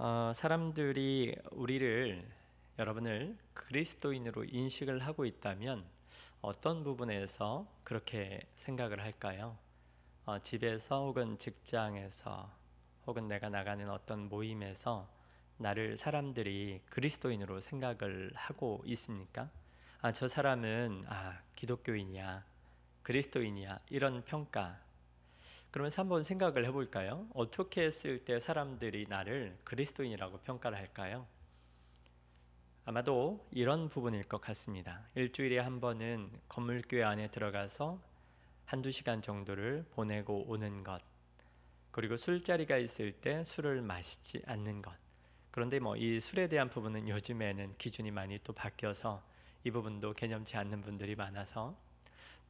어, 사람들이 우리를 여러분을 그리스도인으로 인식을 하고 있다면 어떤 부분에서 그렇게 생각을 할까요? 어, 집에서 혹은 직장에서 혹은 내가 나가는 어떤 모임에서 나를 사람들이 그리스도인으로 생각을 하고 있습니까? 아, 저 사람은 아, 기독교인이야. 그리스도인이야. 이런 평가 그러면서 한번 생각을 해볼까요? 어떻게 했을 때 사람들이 나를 그리스도인이라고 평가를 할까요? 아마도 이런 부분일 것 같습니다. 일주일에 한 번은 건물교회 안에 들어가서 한두 시간 정도를 보내고 오는 것. 그리고 술자리가 있을 때 술을 마시지 않는 것. 그런데 뭐 이 술에 대한 부분은 요즘에는 기준이 많이 또 바뀌어서 이 부분도 개념치 않는 분들이 많아서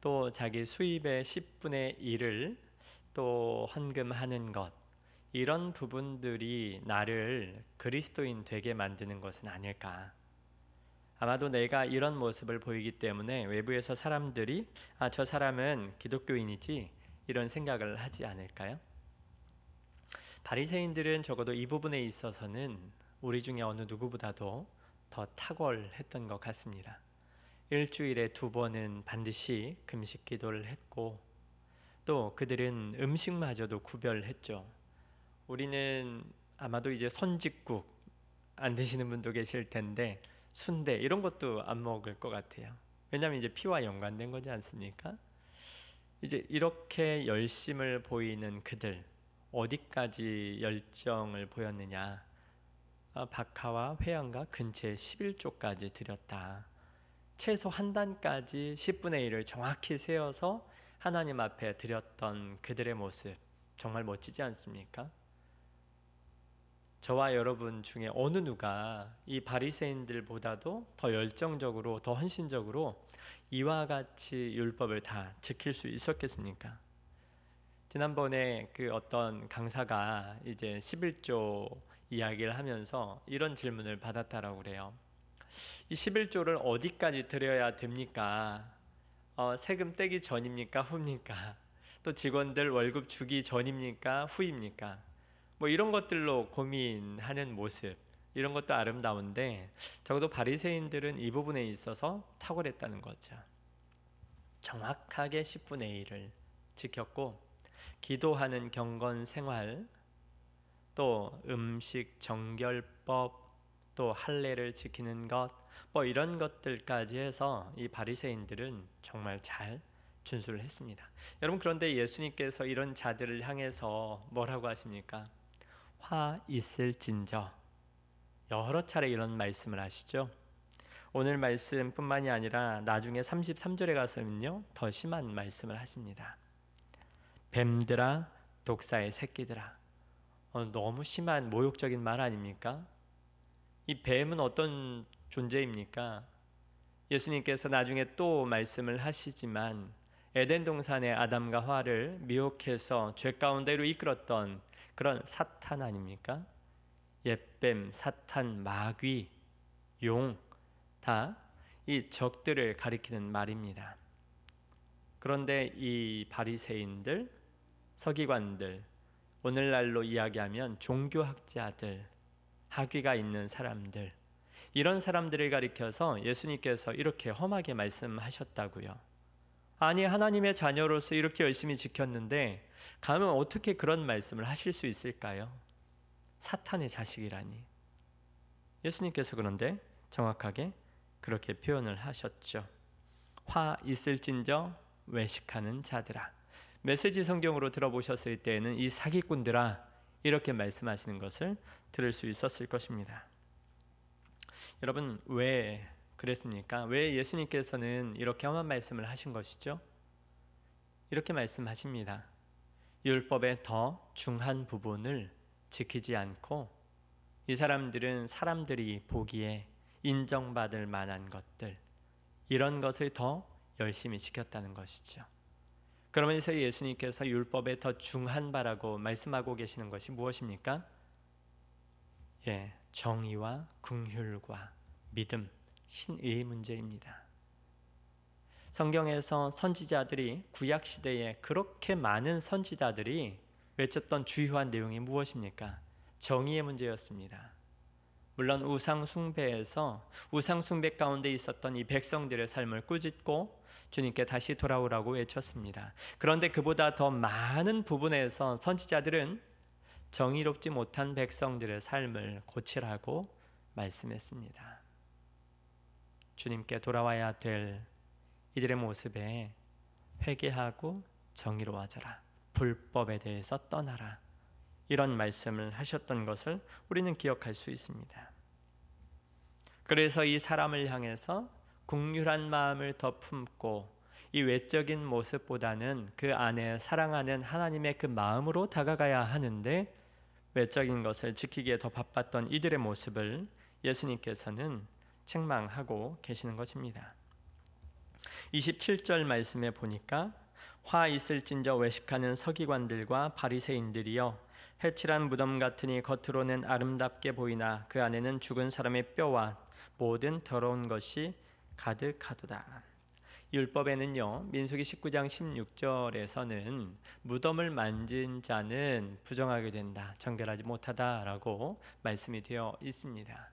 또 자기 수입의 10분의 1을 또 헌금하는 것 이런 부분들이 나를 그리스도인 되게 만드는 것은 아닐까. 아마도 내가 이런 모습을 보이기 때문에 외부에서 사람들이 아, 저 사람은 기독교인이지 이런 생각을 하지 않을까요? 바리새인들은 적어도 이 부분에 있어서는 우리 중에 어느 누구보다도 더 탁월했던 것 같습니다. 일주일에 두 번은 반드시 금식 기도를 했고 또 그들은 음식마저도 구별했죠. 우리는 아마도 이제 선짓국 안 드시는 분도 계실 텐데 순대 이런 것도 안 먹을 것 같아요. 왜냐하면 이제 피와 연관된 거지 않습니까? 이제 이렇게 열심을 보이는 그들 어디까지 열정을 보였느냐? 아, 박하와 회양과 근처에 11조까지 드렸다. 최소 한 단까지 10분의 1을 정확히 세어서 하나님 앞에 드렸던 그들의 모습 정말 멋지지 않습니까? 저와 여러분 중에 어느 누가 이 바리새인들보다도 더 열정적으로 더 헌신적으로 이와 같이 율법을 다 지킬 수 있었겠습니까? 지난번에 그 어떤 강사가 이제 11조 이야기를 하면서 이런 질문을 받았다라고 그래요. 이 11조를 어디까지 드려야 됩니까? 어, 세금 떼기 전입니까 후입니까? 또 직원들 월급 주기 전입니까 후입니까? 뭐 이런 것들로 고민하는 모습 이런 것도 아름다운데 적어도 바리새인들은 이 부분에 있어서 탁월했다는 거죠. 정확하게 10분의 1을 지켰고 기도하는 경건 생활 또 음식 정결법 또 할례를 지키는 것 뭐 이런 것들까지 해서 이 바리새인들은 정말 잘 준수를 했습니다. 여러분 그런데 예수님께서 이런 자들을 향해서 뭐라고 하십니까? 화 있을진저 여러 차례 이런 말씀을 하시죠. 오늘 말씀뿐만이 아니라 나중에 33절에 가서는요 더 심한 말씀을 하십니다. 뱀들아 독사의 새끼들아 어, 너무 심한 모욕적인 말 아닙니까? 이 뱀은 어떤 존재입니까? 예수님께서 나중에 또 말씀을 하시지만 에덴 동산의 아담과 하와를 미혹해서 죄 가운데로 이끌었던 그런 사탄 아닙니까? 옛뱀, 사탄, 마귀, 용 다 이 적들을 가리키는 말입니다. 그런데 이 바리새인들, 서기관들, 오늘날로 이야기하면 종교학자들, 학위가 있는 사람들 이런 사람들을 가리켜서 예수님께서 이렇게 험하게 말씀하셨다고요. 아니 하나님의 자녀로서 이렇게 열심히 지켰는데 가면 어떻게 그런 말씀을 하실 수 있을까요? 사탄의 자식이라니. 예수님께서 그런데 정확하게 그렇게 표현을 하셨죠. 화 있을진저 외식하는 자들아. 메시지 성경으로 들어보셨을 때에는 이 사기꾼들아 이렇게 말씀하시는 것을 들을 수 있었을 것입니다. 여러분 왜 그랬습니까? 왜 예수님께서는 이렇게 험한 말씀을 하신 것이죠? 이렇게 말씀하십니다. 율법의 더 중한 부분을 지키지 않고 이 사람들은 사람들이 보기에 인정받을 만한 것들 이런 것을 더 열심히 지켰다는 것이죠. 그러면서 예수님께서 율법의 더 중한 바라고 말씀하고 계시는 것이 무엇입니까? 예, 정의와 긍휼과 믿음, 신의 문제입니다. 성경에서 선지자들이 구약 시대에 그렇게 많은 선지자들이 외쳤던 주요한 내용이 무엇입니까? 정의의 문제였습니다. 물론 우상 숭배에서 우상 숭배 가운데 있었던 이 백성들의 삶을 꾸짖고 주님께 다시 돌아오라고 외쳤습니다. 그런데 그보다 더 많은 부분에서 선지자들은 정의롭지 못한 백성들의 삶을 고치라고 말씀했습니다. 주님께 돌아와야 될 이들의 모습에 회개하고 정의로워져라. 불법에 대해서 떠나라. 이런 말씀을 하셨던 것을 우리는 기억할 수 있습니다. 그래서 이 사람을 향해서 국률한 마음을 더 품고 이 외적인 모습보다는 그 안에 사랑하는 하나님의 그 마음으로 다가가야 하는데 외적인 것을 지키기에 더 바빴던 이들의 모습을 예수님께서는 책망하고 계시는 것입니다. 27절 말씀에 보니까 화 있을진저 외식하는 서기관들과 바리새인들이여 해칠한 무덤 같으니 겉으로는 아름답게 보이나 그 안에는 죽은 사람의 뼈와 모든 더러운 것이 가득하도다. 율법에는요 민수기 19장 16절에서는 무덤을 만진 자는 부정하게 된다 정결하지 못하다라고 말씀이 되어 있습니다.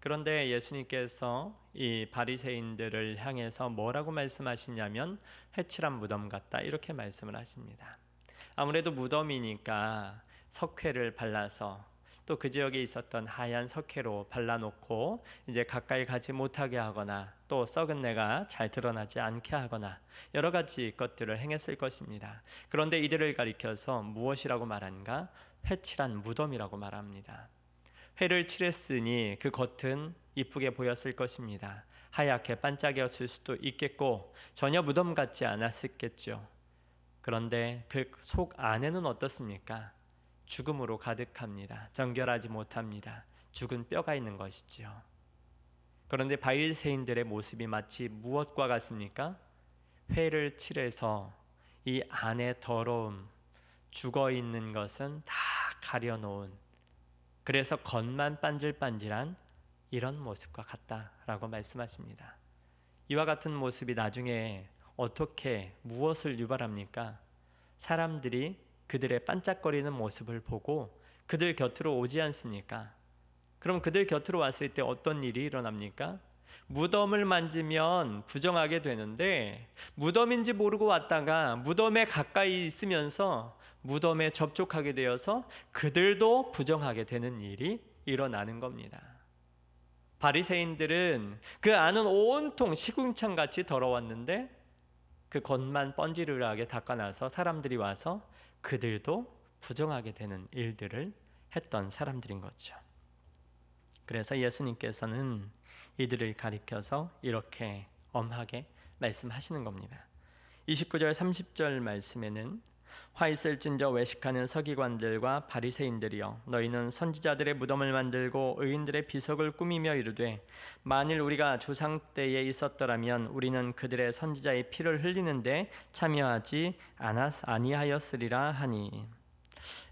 그런데 예수님께서 이 바리새인들을 향해서 뭐라고 말씀하시냐면 해칠한 무덤 같다 이렇게 말씀을 하십니다. 아무래도 무덤이니까 석회를 발라서 또 그 지역에 있었던 하얀 석회로 발라놓고 이제 가까이 가지 못하게 하거나 또 썩은 내가 잘 드러나지 않게 하거나 여러 가지 것들을 행했을 것입니다. 그런데 이들을 가리켜서 무엇이라고 말한가? 회칠한 무덤이라고 말합니다. 회를 칠했으니 그 겉은 이쁘게 보였을 것입니다. 하얗게 반짝였을 수도 있겠고 전혀 무덤 같지 않았겠죠. 그런데 그 속 안에는 어떻습니까? 죽음으로 가득합니다. 정결하지 못합니다. 죽은 뼈가 있는 것이지요. 그런데 바리새인들의 모습이 마치 무엇과 같습니까? 회를 칠해서 이 안에 더러움, 죽어 있는 것은 다 가려놓은 그래서 겉만 반질반질한 이런 모습과 같다라고 말씀하십니다. 이와 같은 모습이 나중에 어떻게 무엇을 유발합니까? 사람들이 그들의 반짝거리는 모습을 보고 그들 곁으로 오지 않습니까? 그럼 그들 곁으로 왔을 때 어떤 일이 일어납니까? 무덤을 만지면 부정하게 되는데 무덤인지 모르고 왔다가 무덤에 가까이 있으면서 무덤에 접촉하게 되어서 그들도 부정하게 되는 일이 일어나는 겁니다. 바리새인들은 그 안은 온통 시궁창 같이 더러웠는데 그 겉만 번지르르하게 닦아놔서 사람들이 와서 그들도 부정하게 되는 일들을 했던 사람들인 거죠. 그래서 예수님께서는 이들을 가리켜서 이렇게 엄하게 말씀하시는 겁니다. 29절 30절 말씀에는 화 있을진저 외식하는 서기관들과 바리새인들이여 너희는 선지자들의 무덤을 만들고 의인들의 비석을 꾸미며 이르되 만일 우리가 조상 때에 있었더라면 우리는 그들의 선지자의 피를 흘리는데 참여하지 않았 아니하였으리라 하니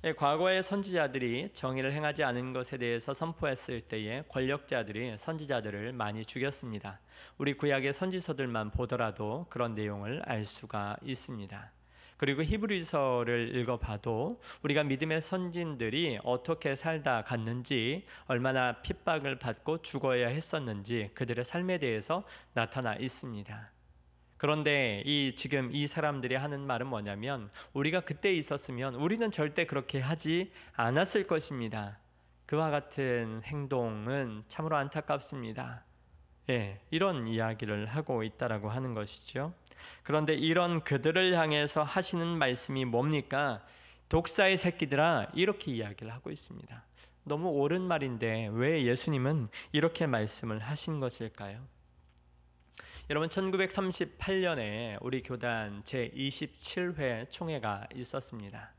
예, 과거의 선지자들이 정의를 행하지 않은 것에 대해서 선포했을 때에 권력자들이 선지자들을 많이 죽였습니다. 우리 구약의 선지서들만 보더라도 그런 내용을 알 수가 있습니다. 그리고 히브리서를 읽어봐도 우리가 믿음의 선진들이 어떻게 살다 갔는지 얼마나 핍박을 받고 죽어야 했었는지 그들의 삶에 대해서 나타나 있습니다. 그런데 이 지금 이 사람들이 하는 말은 뭐냐면 우리가 그때 있었으면 우리는 절대 그렇게 하지 않았을 것입니다. 그와 같은 행동은 참으로 안타깝습니다. 예, 이런 이야기를 하고 있다라고 하는 것이죠. 그런데 이런 그들을 향해서 하시는 말씀이 뭡니까? 독사의 새끼들아 이렇게 이야기를 하고 있습니다. 너무 옳은 말인데 왜 예수님은 이렇게 말씀을 하신 것일까요? 여러분 1938년에 우리 교단 제27회 총회가 있었습니다.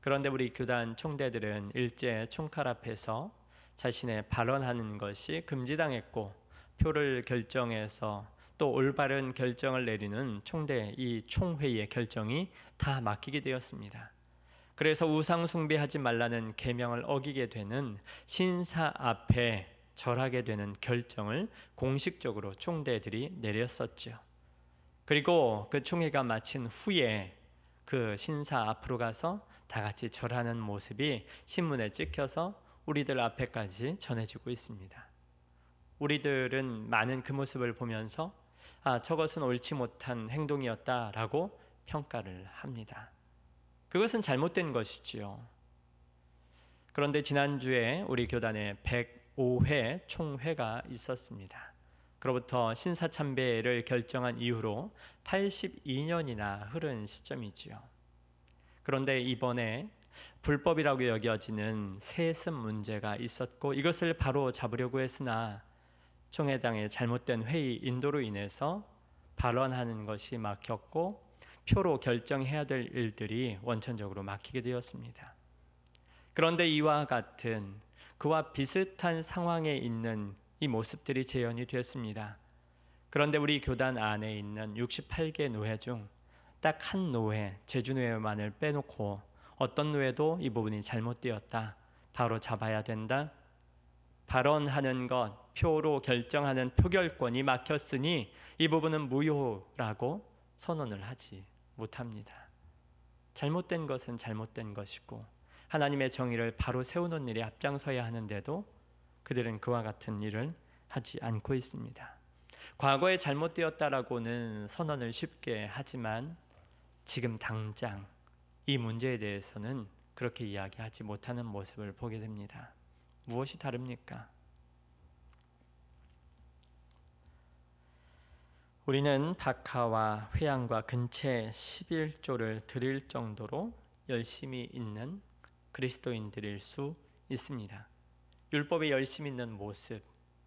그런데 우리 교단 총대들은 일제 총칼 앞에서 자신의 발언하는 것이 금지당했고 표를 결정해서 또 올바른 결정을 내리는 총대 이 총회의 결정이 다 맡기게 되었습니다. 그래서 우상 숭배하지 말라는 계명을 어기게 되는 신사 앞에 절하게 되는 결정을 공식적으로 총대들이 내렸었죠. 그리고 그 총회가 마친 후에 그 신사 앞으로 가서 다 같이 절하는 모습이 신문에 찍혀서 우리들 앞에까지 전해지고 있습니다. 우리들은 많은 그 모습을 보면서 아, 저것은 옳지 못한 행동이었다라고 평가를 합니다. 그것은 잘못된 것이지요. 그런데 지난주에 우리 교단에 105회 총회가 있었습니다. 그로부터 신사참배를 결정한 이후로 82년이나 흐른 시점이지요. 그런데 이번에 불법이라고 여겨지는 세습 문제가 있었고 이것을 바로 잡으려고 했으나 총회장의 잘못된 회의 인도로 인해서 발언하는 것이 막혔고 표로 결정해야 될 일들이 원천적으로 막히게 되었습니다. 그런데 이와 같은 그와 비슷한 상황에 있는 이 모습들이 재현이 되었습니다. 그런데 우리 교단 안에 있는 68개 노회 중 딱 한 노회, 제주노회만을 빼놓고 어떤 노회도 이 부분이 잘못되었다. 바로 잡아야 된다. 발언하는 것, 표로 결정하는 표결권이 막혔으니 이 부분은 무효라고 선언을 하지 못합니다. 잘못된 것은 잘못된 것이고 하나님의 정의를 바로 세우는 일에 앞장서야 하는데도 그들은 그와 같은 일을 하지 않고 있습니다. 과거에 잘못되었다라고는 선언을 쉽게 하지만 지금 당장 이 문제에 대해서는 그렇게 이야기하지 못하는 모습을 보게 됩니다. 무엇이 다릅니까? 우리는 박하와 회양과 근체 11조를 드릴 정도로 열심히 있는 그리스도인들일 수 있습니다. 율법에 열심히 있는 모습,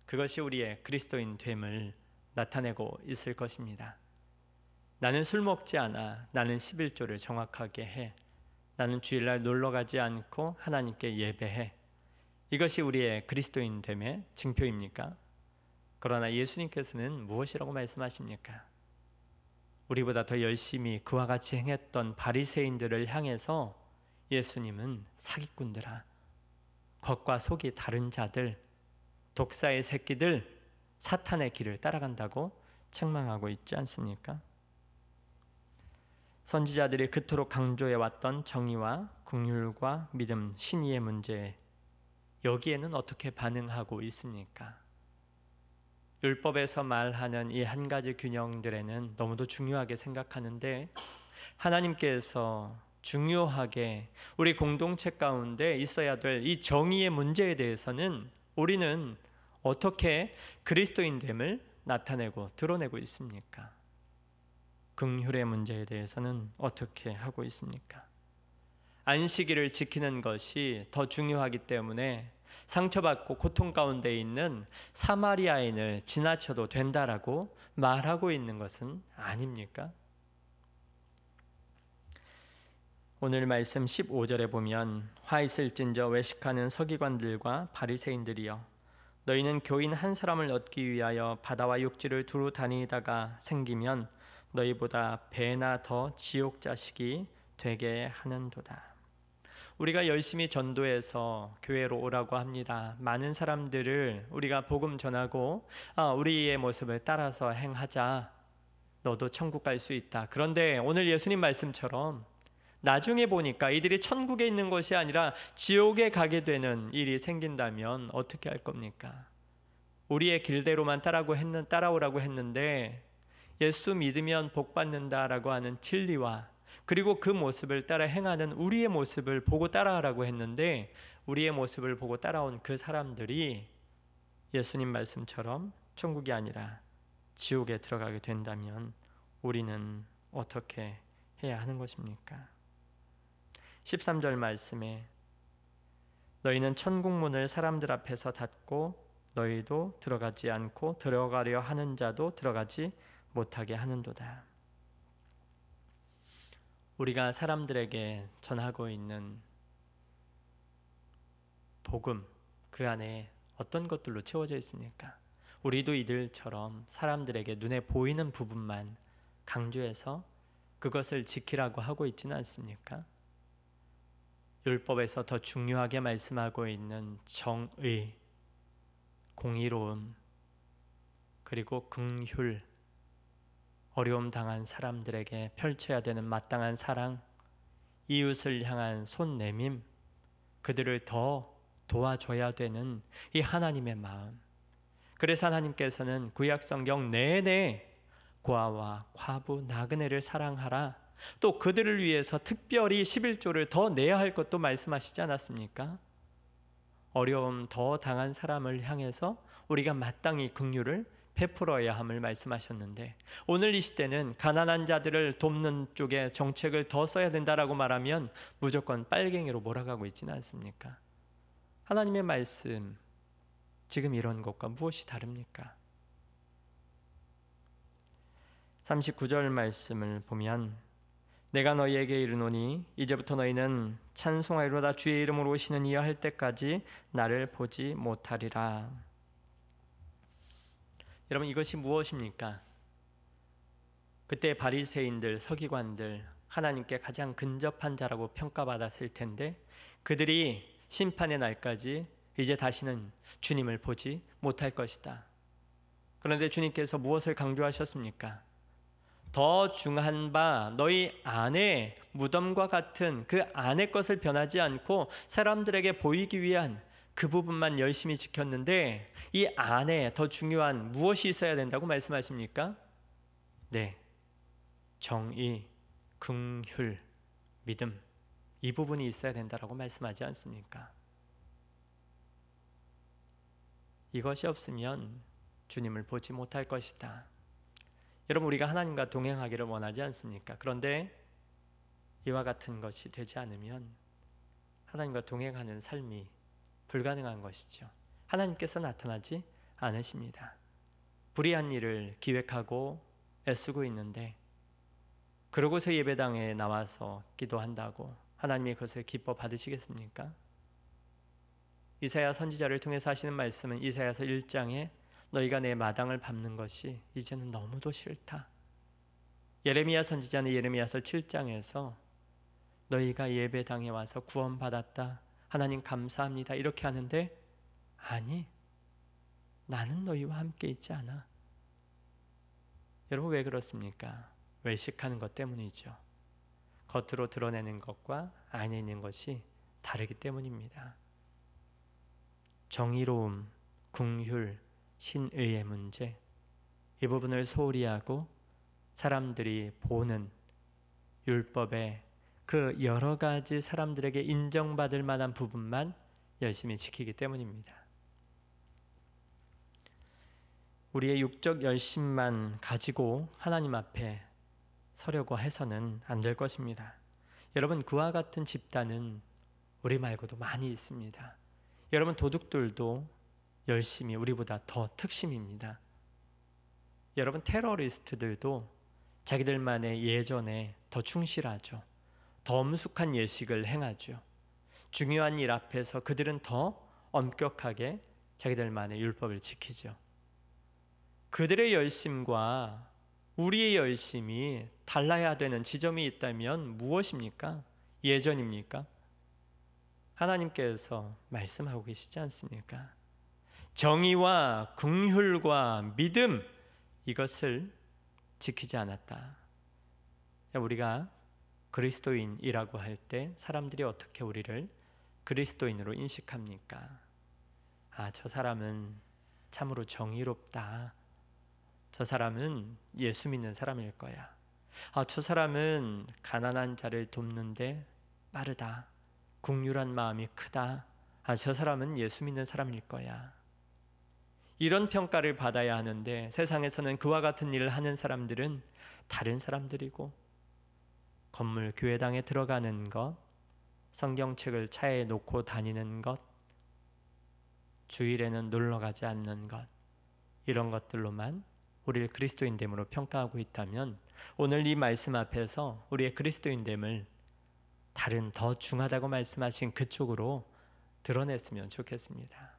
그것이 우리의 그리스도인 됨을 나타내고 있을 것입니다. 나는 술 먹지 않아. 나는 11조를 정확하게 해. 나는 주일날 놀러 가지 않고 하나님께 예배해. 이것이 우리의 그리스도인 됨의 증표입니까? 그러나 예수님께서는 무엇이라고 말씀하십니까? 우리보다 더 열심히 그와 같이 행했던 바리새인들을 향해서 예수님은 사기꾼들아 겉과 속이 다른 자들 독사의 새끼들 사탄의 길을 따라간다고 책망하고 있지 않습니까? 선지자들이 그토록 강조해 왔던 정의와 국률과 믿음, 신의의 문제 여기에는 어떻게 반응하고 있습니까? 율법에서 말하는 이 한 가지 균형들에는 너무도 중요하게 생각하는데 하나님께서 중요하게 우리 공동체 가운데 있어야 될 이 정의의 문제에 대해서는 우리는 어떻게 그리스도인됨을 나타내고 드러내고 있습니까? 긍휼의 문제에 대해서는 어떻게 하고 있습니까? 안식일을 지키는 것이 더 중요하기 때문에 상처받고 고통 가운데 있는 사마리아인을 지나쳐도 된다라고 말하고 있는 것은 아닙니까? 오늘 말씀 15절에 보면 화 있을진저 외식하는 서기관들과 바리새인들이여 너희는 교인 한 사람을 얻기 위하여 바다와 육지를 두루 다니다가 생기면 너희보다 배나 더 지옥 자식이 되게 하는도다. 우리가 열심히 전도해서 교회로 오라고 합니다. 많은 사람들을 우리가 복음 전하고 아, 우리의 모습을 따라서 행하자. 너도 천국 갈 수 있다. 그런데 오늘 예수님 말씀처럼 나중에 보니까 이들이 천국에 있는 것이 아니라 지옥에 가게 되는 일이 생긴다면 어떻게 할 겁니까? 우리의 길대로만 따라고 했는 따라오라고 했는데 예수 믿으면 복 받는다라고 하는 진리와 그리고 그 모습을 따라 행하는 우리의 모습을 보고 따라하라고 했는데 우리의 모습을 보고 따라온 그 사람들이 예수님 말씀처럼 천국이 아니라 지옥에 들어가게 된다면 우리는 어떻게 해야 하는 것입니까? 13절 말씀에 너희는 천국 문을 사람들 앞에서 닫고 너희도 들어가지 않고 들어가려 하는 자도 들어가지 못하게 하는도다. 우리가 사람들에게 전하고 있는 복음 그 안에 어떤 것들로 채워져 있습니까? 우리도 이들처럼 사람들에게 눈에 보이는 부분만 강조해서 그것을 지키라고 하고 있지는 않습니까? 율법에서 더 중요하게 말씀하고 있는 정의, 공의로움, 그리고 긍휼, 어려움 당한 사람들에게 펼쳐야 되는 마땅한 사랑 이웃을 향한 손 내밈, 그들을 더 도와줘야 되는 이 하나님의 마음. 그래서 하나님께서는 구약 성경 내내 고아와 과부 나그네를 사랑하라. 또 그들을 위해서 특별히 11조를 더 내야 할 것도 말씀하시지 않았습니까? 어려움 더 당한 사람을 향해서 우리가 마땅히 긍휼을 베풀어야 함을 말씀하셨는데 오늘 이 시대는 가난한 자들을 돕는 쪽에 정책을 더 써야 된다라고 말하면 무조건 빨갱이로 몰아가고 있지는 않습니까? 하나님의 말씀 지금 이런 것과 무엇이 다릅니까? 39절 말씀을 보면 내가 너희에게 이르노니 이제부터 너희는 찬송하리로다 주의 이름으로 오시는 이여 할 때까지 나를 보지 못하리라. 여러분 이것이 무엇입니까? 그때 바리새인들, 서기관들 하나님께 가장 근접한 자라고 평가받았을 텐데 그들이 심판의 날까지 이제 다시는 주님을 보지 못할 것이다. 그런데 주님께서 무엇을 강조하셨습니까? 더 중한 바 너희 안에 무덤과 같은 그 안의 것을 변하지 않고 사람들에게 보이기 위한 그 부분만 열심히 지켰는데 이 안에 더 중요한 무엇이 있어야 된다고 말씀하십니까? 네. 정의, 긍휼, 믿음 이 부분이 있어야 된다라고 말씀하지 않습니까? 이것이 없으면 주님을 보지 못할 것이다. 여러분 우리가 하나님과 동행하기를 원하지 않습니까? 그런데 이와 같은 것이 되지 않으면 하나님과 동행하는 삶이 불가능한 것이죠. 하나님께서 나타나지 않으십니다. 불의한 일을 기획하고 애쓰고 있는데 그러고서 예배당에 나와서 기도한다고 하나님이 그것을 기뻐 받으시겠습니까? 이사야 선지자를 통해서 하시는 말씀은 이사야서 1장에 너희가 내 마당을 밟는 것이 이제는 너무도 싫다. 예레미야 선지자는 예레미야서 7장에서 너희가 예배당에 와서 구원받았다. 하나님 감사합니다. 이렇게 하는데 아니 나는 너희와 함께 있지 않아. 여러분 왜 그렇습니까? 외식하는 것 때문이죠. 겉으로 드러내는 것과 안에 있는 것이 다르기 때문입니다. 정의로움, 궁휼, 신의의 문제 이 부분을 소홀히 하고 사람들이 보는 율법의 그 여러 가지 사람들에게 인정받을 만한 부분만 열심히 지키기 때문입니다. 우리의 육적 열심만 가지고 하나님 앞에 서려고 해서는 안 될 것입니다. 여러분 그와 같은 집단은 우리 말고도 많이 있습니다. 여러분 도둑들도 열심히 우리보다 더 특심입니다. 여러분 테러리스트들도 자기들만의 예전에 더 충실하죠. 더 엄숙한 예식을 행하죠. 중요한 일 앞에서 그들은 더 엄격하게 자기들만의 율법을 지키죠. 그들의 열심과 우리의 열심이 달라야 되는 지점이 있다면 무엇입니까? 예전입니까? 하나님께서 말씀하고 계시지 않습니까? 정의와 긍휼과 믿음 이것을 지키지 않았다. 우리가 그리스도인이라고 할 때 사람들이 어떻게 우리를 그리스도인으로 인식합니까? 아, 저 사람은 참으로 정의롭다. 저 사람은 예수 믿는 사람일 거야. 아, 저 사람은 가난한 자를 돕는데 빠르다. 국률한 마음이 크다. 아, 저 사람은 예수 믿는 사람일 거야. 이런 평가를 받아야 하는데 세상에서는 그와 같은 일을 하는 사람들은 다른 사람들이고 건물 교회당에 들어가는 것, 성경책을 차에 놓고 다니는 것, 주일에는 놀러 가지 않는 것 이런 것들로만 우리를 그리스도인됨으로 평가하고 있다면 오늘 이 말씀 앞에서 우리의 그리스도인됨을 다른 더 중하다고 말씀하신 그쪽으로 드러냈으면 좋겠습니다.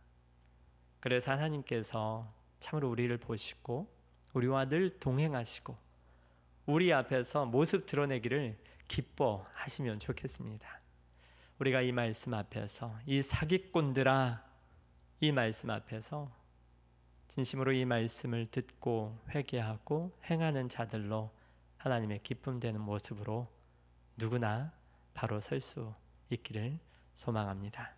그래서 하나님께서 참으로 우리를 보시고 우리와 늘 동행하시고 우리 앞에서 모습 드러내기를 기뻐하시면 좋겠습니다. 우리가 이 말씀 앞에서 이 사기꾼들아 이 말씀 앞에서 진심으로 이 말씀을 듣고 회개하고 행하는 자들로 하나님의 기쁨 되는 모습으로 누구나 바로 설 수 있기를 소망합니다.